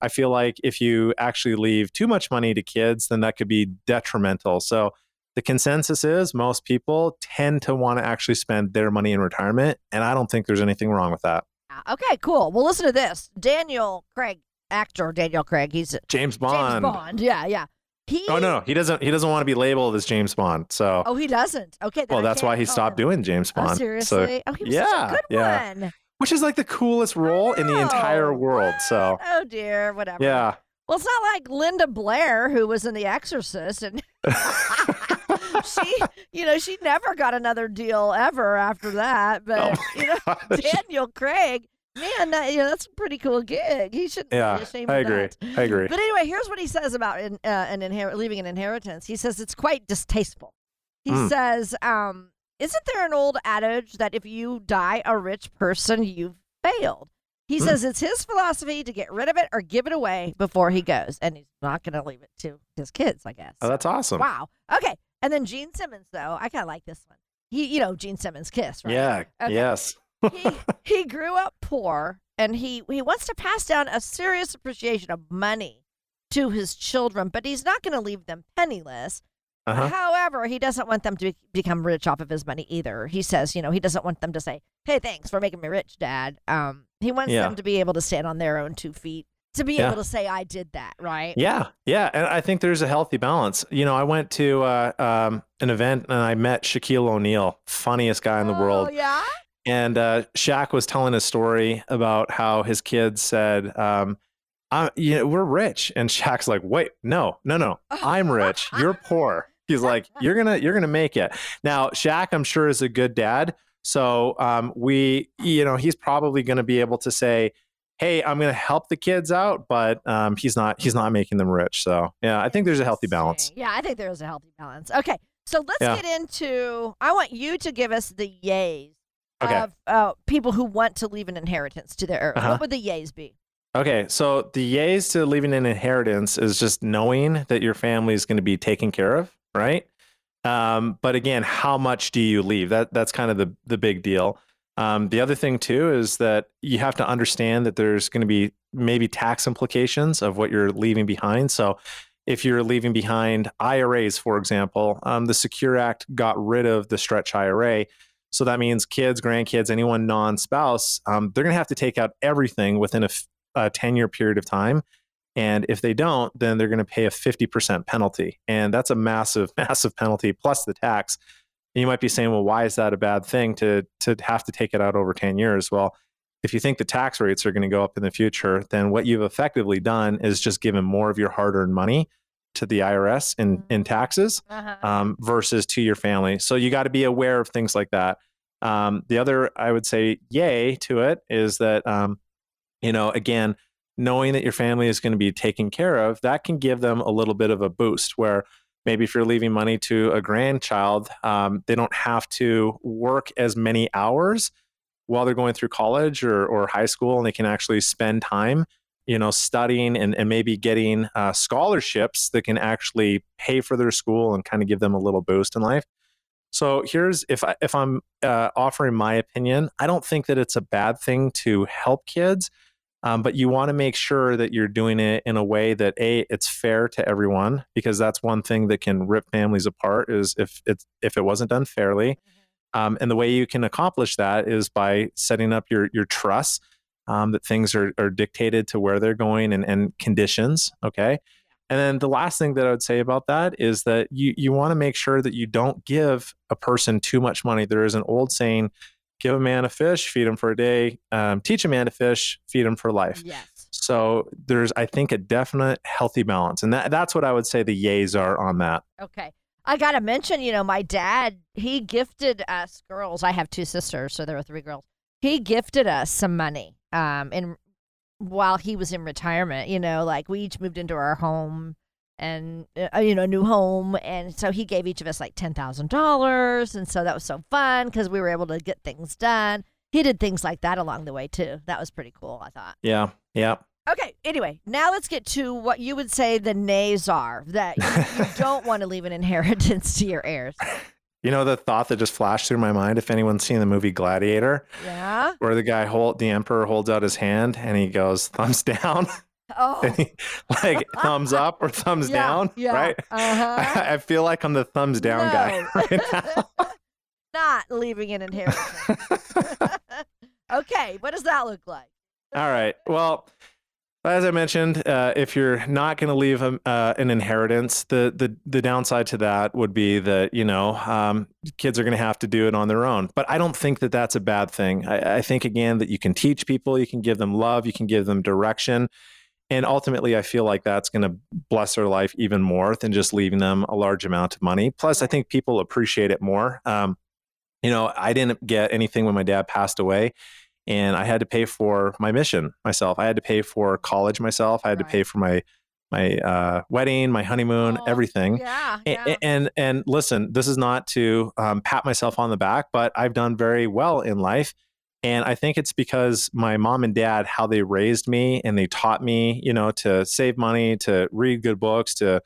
I feel like if you actually leave too much money to kids, then that could be detrimental. So the consensus is most people tend to want to actually spend their money in retirement, and I don't think there's anything wrong with that. Okay, cool. Well, listen to this. Daniel Craig, actor Daniel Craig, he's James Bond. James Bond. Yeah, yeah. He, Oh no, he doesn't. He doesn't want to be labeled as James Bond. So, Oh, he doesn't. Okay. well, that's why he stopped him. doing James Oh, Bond. seriously? So, oh, he was yeah, such a good yeah. one. which is like the coolest role in the entire know. world. So, Oh dear, whatever. yeah. Well, it's not like Linda Blair, who was in The Exorcist, and she, you know, she never got another deal ever after that. But Oh you know, gosh. Daniel Craig, man, that, you know, that's a pretty cool gig. He shouldn't Yeah, be ashamed I of agree. that. I agree. But anyway, here's what he says about in, uh, an inher- leaving an inheritance. He says it's quite distasteful. He Mm. says, um, "Isn't there an old adage that if you die a rich person, you've failed?" He Mm. says it's his philosophy to get rid of it or give it away before he goes, and he's not going to leave it to his kids, I guess. Oh, that's awesome. wow. Okay. And then Gene Simmons, though, I kind of like this one. He, you know, Gene Simmons' Kiss, right? Yeah. Okay. Yes. He he grew up poor and he he wants to pass down a serious appreciation of money to his children but he's not going to leave them penniless Uh-huh. however he doesn't want them to be, become rich off of his money either he says you know he doesn't want them to say hey thanks for making me rich dad um he wants Yeah. them to be able to stand on their own two feet to be Yeah. able to say i did that right Yeah, yeah, and I think there's a healthy balance. You know, I went to uh, um, an event and I met Shaquille O'Neal, funniest guy in the world, oh yeah and uh, Shaq was telling a story about how his kids said, um, I, you know, we're rich. And Shaq's like, wait, no, no, no, I'm rich. You're poor. He's like, you're gonna, you're gonna make it. Now, Shaq, I'm sure is a good dad. So um, we, you know, he's probably going to be able to say, hey, I'm going to help the kids out, but um, he's not, he's not making them rich. So yeah, I think there's a healthy balance. Yeah, I think there is a healthy balance. Okay, so let's Yeah. get into. I want you to give us the yays Okay. of uh, people who want to leave an inheritance to their heirs. Uh-huh. What would the yays be? Okay, so the yays to leaving an inheritance is just knowing that your family is going to be taken care of, right? Um, but again, how much do you leave? That that's kind of the the big deal. Um, the other thing too is that you have to understand that there's going to be maybe tax implications of what you're leaving behind. So, if you're leaving behind IRAs, for example, um, the Secure Act got rid of the stretch IRA. So that means kids, grandkids, anyone non-spouse, um, they're going to have to take out everything within a f- a 10 year period of time. And if they don't, then they're going to pay a 50% penalty. And that's a massive, massive penalty plus the tax. And you might be saying, well, why is that a bad thing to, to have to take it out over 10 years? Well, if you think the tax rates are going to go up in the future, then what you've effectively done is just given more of your hard earned money to the IRS in, in taxes Uh-huh. um, versus to your family. So you got to be aware of things like that. Um, the other, I would say, yay to it is that, um, you know, again, knowing that your family is going to be taken care of, that can give them a little bit of a boost where maybe if you're leaving money to a grandchild, um, they don't have to work as many hours while they're going through college or, or high school and they can actually spend time you know studying and, and maybe getting uh, scholarships that can actually pay for their school and kind of give them a little boost in life. So here's if I, if i'm uh, offering my opinion i don't think that it's a bad thing to help kids um, but you want to make sure that you're doing it in a way that a it's fair to everyone because that's one thing that can rip families apart is if it's if it wasn't done fairly. Um, and the way you can accomplish that is by setting up your your trusts um, that things are, are dictated to where they're going and, and conditions. Okay. And then the last thing that I would say about that is that you, you want to make sure that you don't give a person too much money. There is an old saying give a man a fish, feed him for a day, um, teach a man to fish, feed him for life. Yes. So there's, I think, a definite healthy balance. And that, that's what I would say the yays are on that. Okay. I got to mention, you know, my dad, he gifted us girls. I have two sisters, so there were three girls. He gifted us some money um in while he was in retirement, you know, like we each moved into our home and uh, you know, a new home and so he gave each of us like $10,000 and so that was so fun cuz we were able to get things done. He did things like that along the way too. That was pretty cool, I thought. Yeah. Yeah. Okay, anyway, now let's get to what you would say the nays are that you, you don't want to leave an inheritance to your heirs. You know, the thought that just flashed through my mind, if anyone's seen the movie Gladiator, Yeah. where the guy hold the emperor holds out his hand and he goes thumbs down Oh. he, like thumbs up or thumbs Yeah, down yeah, right uh-huh. I, I feel like i'm the thumbs down guy right now Not leaving an inheritance. okay, what does that look like? all right well as i mentioned uh, if you're not going to leave a, uh, an inheritance the, the the downside to that would be that you know um, kids are going to have to do it on their own but i don't think that that's a bad thing I, I think again that you can teach people you can give them love you can give them direction And ultimately, I feel like that's going to bless their life even more than just leaving them a large amount of money. Plus, I think people appreciate it more. Um, you know, I didn't get anything when my dad passed away, and I had to pay for my mission myself. I had to pay for college myself. I had to pay for my my uh, wedding, my honeymoon, Oh, everything. Yeah. A- yeah. And and listen, this is not to um, pat myself on the back, but I've done very well in life, and I think it's because my mom and dad, how they raised me, and they taught me, you know, to save money, to read good books, to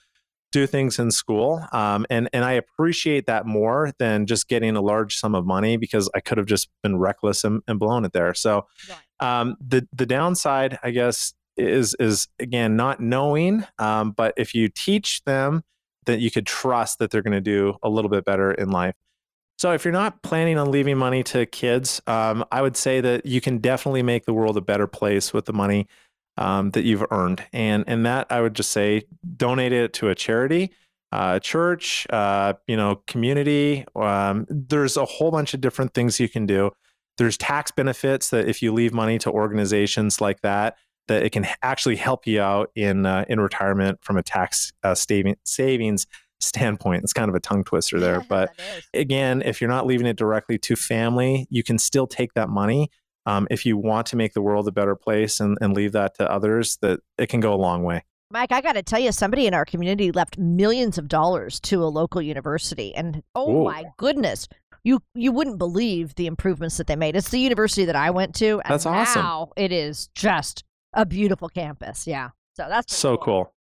do things in school, um, and and I appreciate that more than just getting a large sum of money because I could have just been reckless and, and blown it there. So um, the the downside, I guess, is is again not knowing. Um, but if you teach them, that you could trust that they're going to do a little bit better in life. So if you're not planning on leaving money to kids, um, I would say that you can definitely make the world a better place with the money um, that you've earned, and and that I would just say donate it to a charity. Uh, church, uh, you know, community. Um, there's a whole bunch of different things you can do there's tax benefits that if you leave money to organizations like that that it can actually help you out in uh, in retirement from a tax uh, savings standpoint. It's kind of a tongue twister there, but again, if you're not leaving it directly to family, you can still take that money. Um, if you want to make the world a better place and, and leave that to others, that it can go a long way. Mike, I got to tell you, somebody in our community left millions of dollars to a local university, and oh Ooh. my goodness, you you wouldn't believe the improvements that they made. It's the university that I went to, and that's awesome. Now it is just a beautiful campus. Yeah, so that's so cool. cool.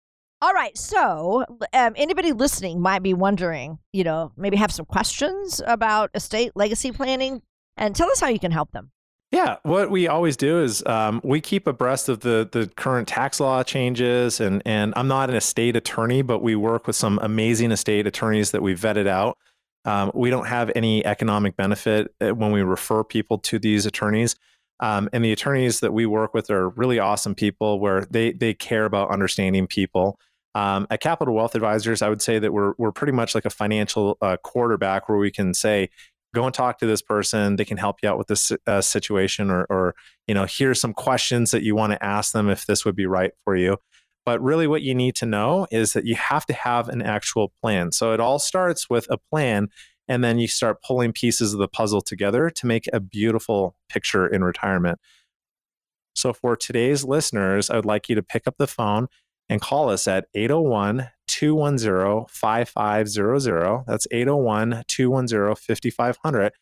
All right, so um, anybody listening might be wondering, you know, maybe have some questions about estate legacy planning, and tell us how you can help them. Yeah, what we always do is um, we keep abreast of the the current tax law changes, and and I'm not an estate attorney, but we work with some amazing estate attorneys that we vetted out um, we don't have any economic benefit uh, when we refer people to these attorneys. Um, and the attorneys that we work with are really awesome people where they they care about understanding people. Um, at Capital Wealth Advisors, I would say that we're we're pretty much like a financial uh, quarterback where we can say, go and talk to this person. They can help you out with this uh, situation, or, or you know, here's some questions that you want to ask them if this would be right for you. But really, what you need to know is that you have to have an actual plan. So it all starts with a plan, and then you start pulling pieces of the puzzle together to make a beautiful picture in retirement. So for today's listeners, I would like you to pick up the phone and call us at 801 210 5500. That's 801 210 5500.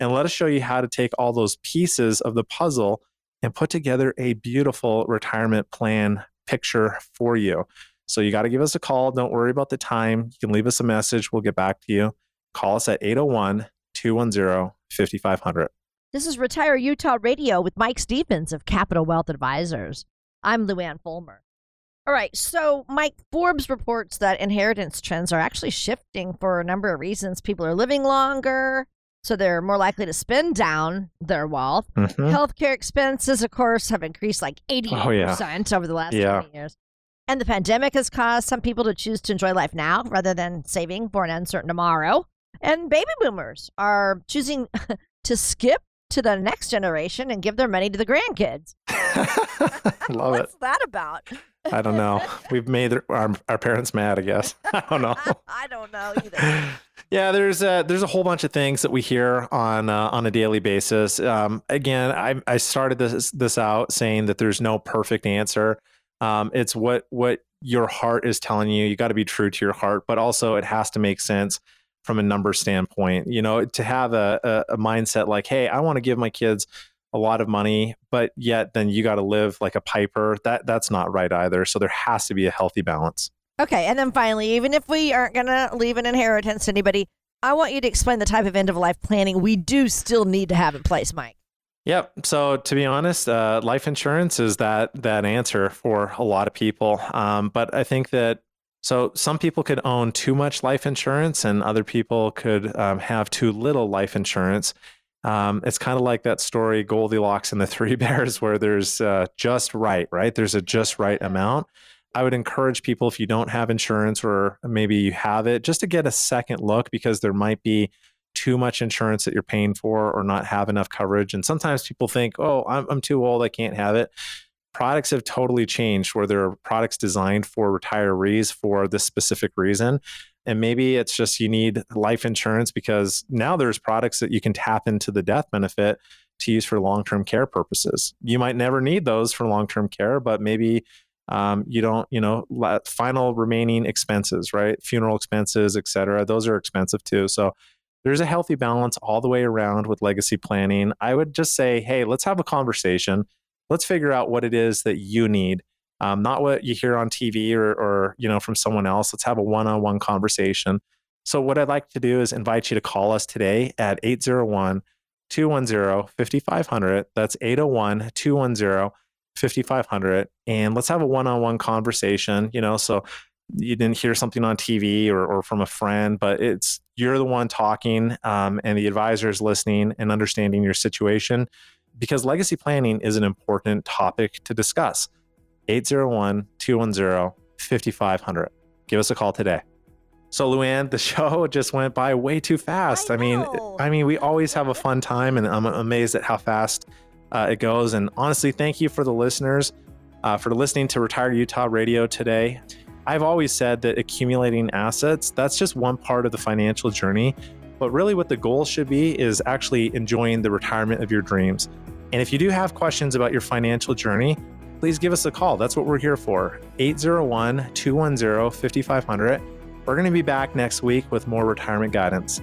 And let us show you how to take all those pieces of the puzzle and put together a beautiful retirement plan picture for you. So you got to give us a call. Don't worry about the time. You can leave us a message. We'll get back to you. Call us at 801 210 5500. This is Retire Utah Radio with Mike Stevens of Capital Wealth Advisors. I'm Luann Fulmer. All right, so Mike Forbes reports that inheritance trends are actually shifting for a number of reasons. People are living longer, so they're more likely to spend down their wealth. Mm-hmm. Healthcare expenses, of course, have increased like 80% oh, yeah. over the last yeah. 20 years. And the pandemic has caused some people to choose to enjoy life now rather than saving for an uncertain tomorrow. And baby boomers are choosing to skip to the next generation and give their money to the grandkids. Love What's it. that about? I don't know. We've made our, our parents mad, I guess. I don't know. I don't know either. Yeah, there's a, there's a whole bunch of things that we hear on uh, on a daily basis. Um, again, I, I started this this out saying that there's no perfect answer. Um, it's what what your heart is telling you. You got to be true to your heart, but also it has to make sense from a number standpoint. You know, to have a, a, a mindset like, hey, I want to give my kids a lot of money, but yet then you got to live like a piper. That that's not right either. So there has to be a healthy balance. Okay, and then finally, even if we aren't going to leave an inheritance to anybody, I want you to explain the type of end of life planning we do still need to have in place, Mike. Yep. So to be honest, uh, life insurance is that that answer for a lot of people. Um, but I think that so some people could own too much life insurance, and other people could um, have too little life insurance. Um, it's kind of like that story Goldilocks and the Three Bears, where there's uh, just right, right? There's a just right amount. I would encourage people if you don't have insurance or maybe you have it, just to get a second look because there might be too much insurance that you're paying for or not have enough coverage. And sometimes people think, oh, I'm, I'm too old, I can't have it. Products have totally changed where there are products designed for retirees for this specific reason. And maybe it's just you need life insurance because now there's products that you can tap into the death benefit to use for long term care purposes. You might never need those for long term care, but maybe um, you don't you know final remaining expenses right? Funeral expenses et cetera those are expensive too. So there's a healthy balance all the way around with legacy planning. I would just say hey let's have a conversation. Let's figure out what it is that you need um, not what you hear on tv or, or you know from someone else. Let's have a one-on-one conversation. So what i'd like to do is invite you to call us today at 801 210 5500 that's 801 210 5500 and let's have a one-on-one conversation you know so you didn't hear something on tv or, or from a friend but it's you're the one talking um, and the advisor is listening and understanding your situation because legacy planning is an important topic to discuss 801-210-5500 give us a call today so Luann, the show just went by way too fast. I, I mean, I mean, we always have a fun time, and I'm amazed at how fast uh, it goes. And honestly, thank you for the listeners. uh, for listening to Retire Utah Radio today. I've always said that accumulating assets, that's just one part of the financial journey. But really, what the goal should be is actually enjoying the retirement of your dreams. And if you do have questions about your financial journey, please give us a call. That's what we're here for 801 210 5500. We're going to be back next week with more retirement guidance.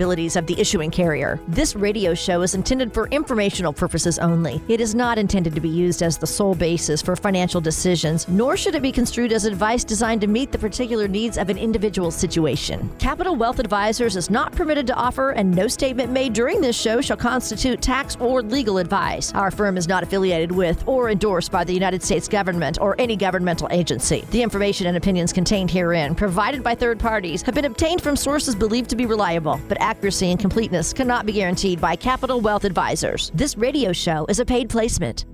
abilities of the issuing carrier. This radio show is intended for informational purposes only. It is not intended to be used as the sole basis for financial decisions, nor should it be construed as advice designed to meet the particular needs of an individual situation. Capital Wealth Advisors is not permitted to offer, and no statement made during this show shall constitute tax or legal advice. Our firm is not affiliated with or endorsed by the United States government or any governmental agency. The information and opinions contained herein, provided by third parties, have been obtained from sources believed to be reliable, but accuracy and completeness cannot be guaranteed by Capital Wealth Advisors. This radio show is a paid placement.